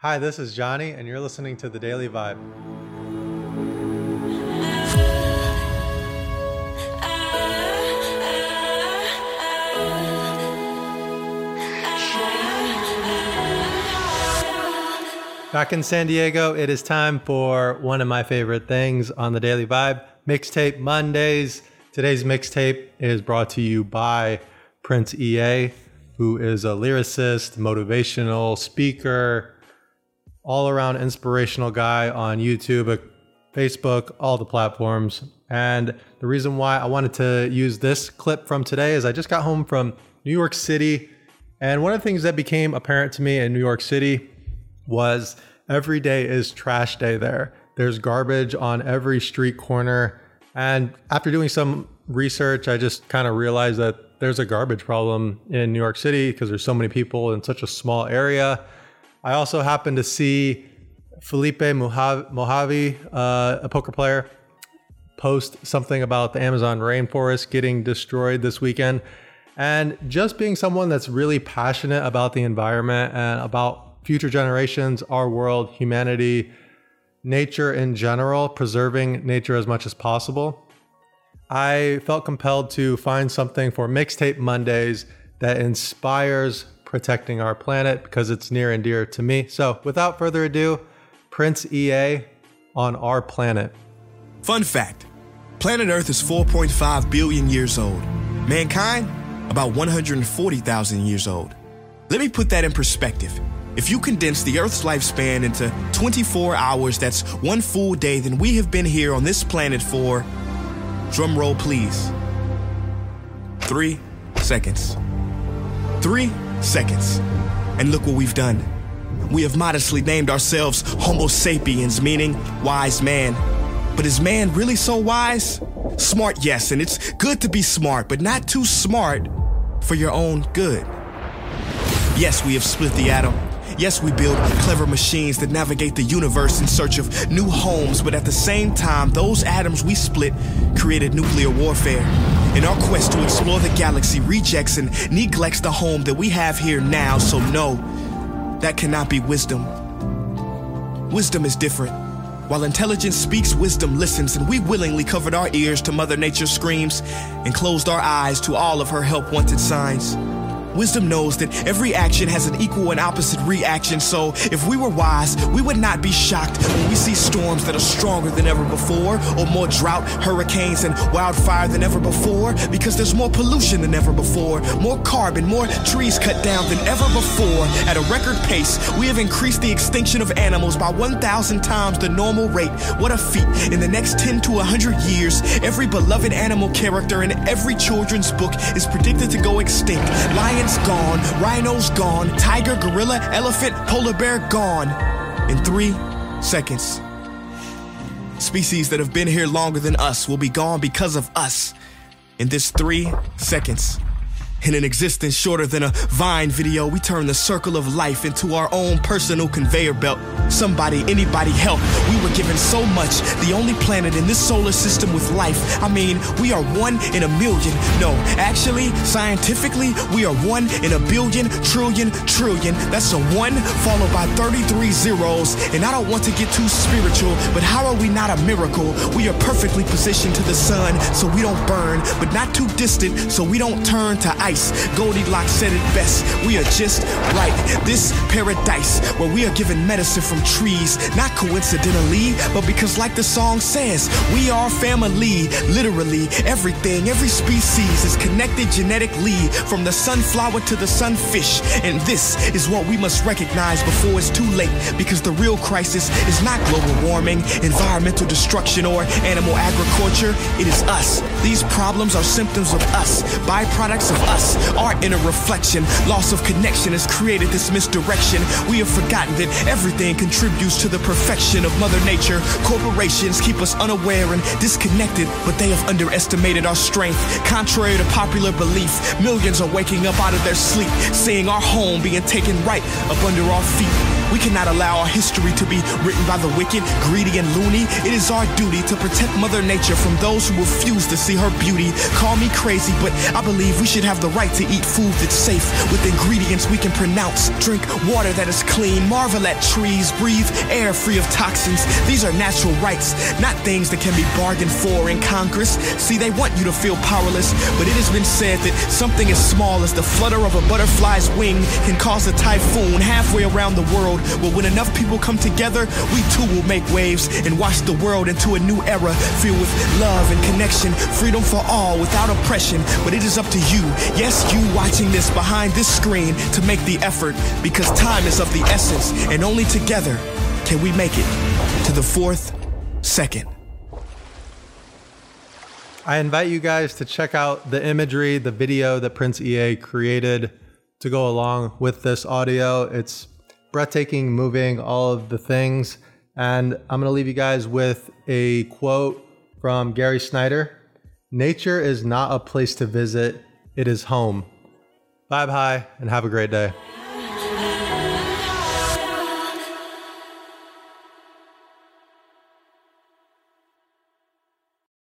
Hi, this is Johnny, and you're listening to The Daily Vibe. Back in San Diego, it is time for one of my favorite things on The Daily Vibe Mixtape Mondays. Today's mixtape is brought to you by Prince EA, who is a lyricist, motivational speaker, all around inspirational guy on YouTube, Facebook, all the platforms. And the reason why I wanted to use this clip from today is I just got home from New York City. And one of the things that became apparent to me in New York City was every day is trash day there. There's garbage on every street corner. And after doing some research, I just kind of realized that there's a garbage problem in New York City because there's so many people in such a small area. I also happened to see Felipe Mojave, uh, a poker player, post something about the Amazon rainforest getting destroyed this weekend. And just being someone that's really passionate about the environment and about future generations, our world, humanity, nature in general, preserving nature as much as possible. I felt compelled to find something for Mixtape Mondays that inspires protecting our planet because it's near and dear to me. So, without further ado, Prince EA on our planet. Fun fact Planet Earth is 4.5 billion years old. Mankind, about 140,000 years old. Let me put that in perspective. If you condense the Earth's lifespan into 24 hours, that's one full day, then we have been here on this planet for, drum roll please, three seconds. Three seconds. And look what we've done. We have modestly named ourselves Homo sapiens, meaning wise man. But is man really so wise? Smart, yes, and it's good to be smart, but not too smart for your own good. Yes, we have split the atom Yes, we build clever machines that navigate the universe in search of new homes, but at the same time, those atoms we split created nuclear warfare. In our quest to explore the galaxy, rejects and neglects the home that we have here now, so no, that cannot be wisdom. Wisdom is different. While intelligence speaks, wisdom listens, and we willingly covered our ears to Mother Nature's screams and closed our eyes to all of her help wanted signs. Wisdom knows that every action has an equal and opposite reaction, so if we were wise, we would not be shocked when we see storms that are stronger than ever before, or more drought, hurricanes, and wildfire than ever before, because there's more pollution than ever before, more carbon, more trees cut down than ever before. At a record pace, we have increased the extinction of animals by 1,000 times the normal rate. What a feat. In the next 10 to 100 years, every beloved animal character in every children's book is predicted to go extinct. Gone, rhinos gone, tiger, gorilla, elephant, polar bear gone in three seconds. Species that have been here longer than us will be gone because of us in this three seconds. In an existence shorter than a Vine video, we turn the circle of life into our own personal conveyor belt. Somebody, anybody help. We were given so much, the only planet in this solar system with life. I mean, we are one in a million. No, actually, scientifically, we are one in a billion, trillion, trillion. That's a one followed by 33 zeros. And I don't want to get too spiritual, but how are we not a miracle? We are perfectly positioned to the sun so we don't burn, but not too distant so we don't turn to ice ice. Goldilocks said it best. We are just right. This paradise where we are given medicine from trees, not coincidentally, but because, like the song says, we are family. Literally, everything, every species is connected genetically from the sunflower to the sunfish. And this is what we must recognize before it's too late because the real crisis is not global warming, environmental destruction, or animal agriculture. It is us. These problems are symptoms of us, byproducts of us us. Our inner reflection, loss of connection has created this misdirection. We have forgotten that everything contributes to the perfection of Mother Nature. Corporations keep us unaware and disconnected, but they have underestimated our strength. Contrary to popular belief, millions are waking up out of their sleep, seeing our home being taken right up under our feet. We cannot allow our history to be written by the wicked, greedy, and loony. It is our duty to protect Mother Nature from those who refuse to see her beauty. Call me crazy, but I believe we should have the right to eat food that's safe with ingredients we can pronounce. Drink water that is clean, marvel at trees, breathe air free of toxins. These are natural rights, not things that can be bargained for in Congress. See, they want you to feel powerless, but it has been said that something as small as the flutter of a butterfly's wing can cause a typhoon halfway around the world. Well, when enough people come together, we too will make waves and wash the world into a new era filled with love and connection, freedom for all without oppression. But it is up to you, yes, you watching this behind this screen, to make the effort because time is of the essence, and only together can we make it to the fourth second. I invite you guys to check out the imagery, the video that Prince EA created to go along with this audio. It's breathtaking, moving, all of the things. And I'm going to leave you guys with a quote from Gary Snyder Nature is not a place to visit, it is home. Vibe high and have a great day.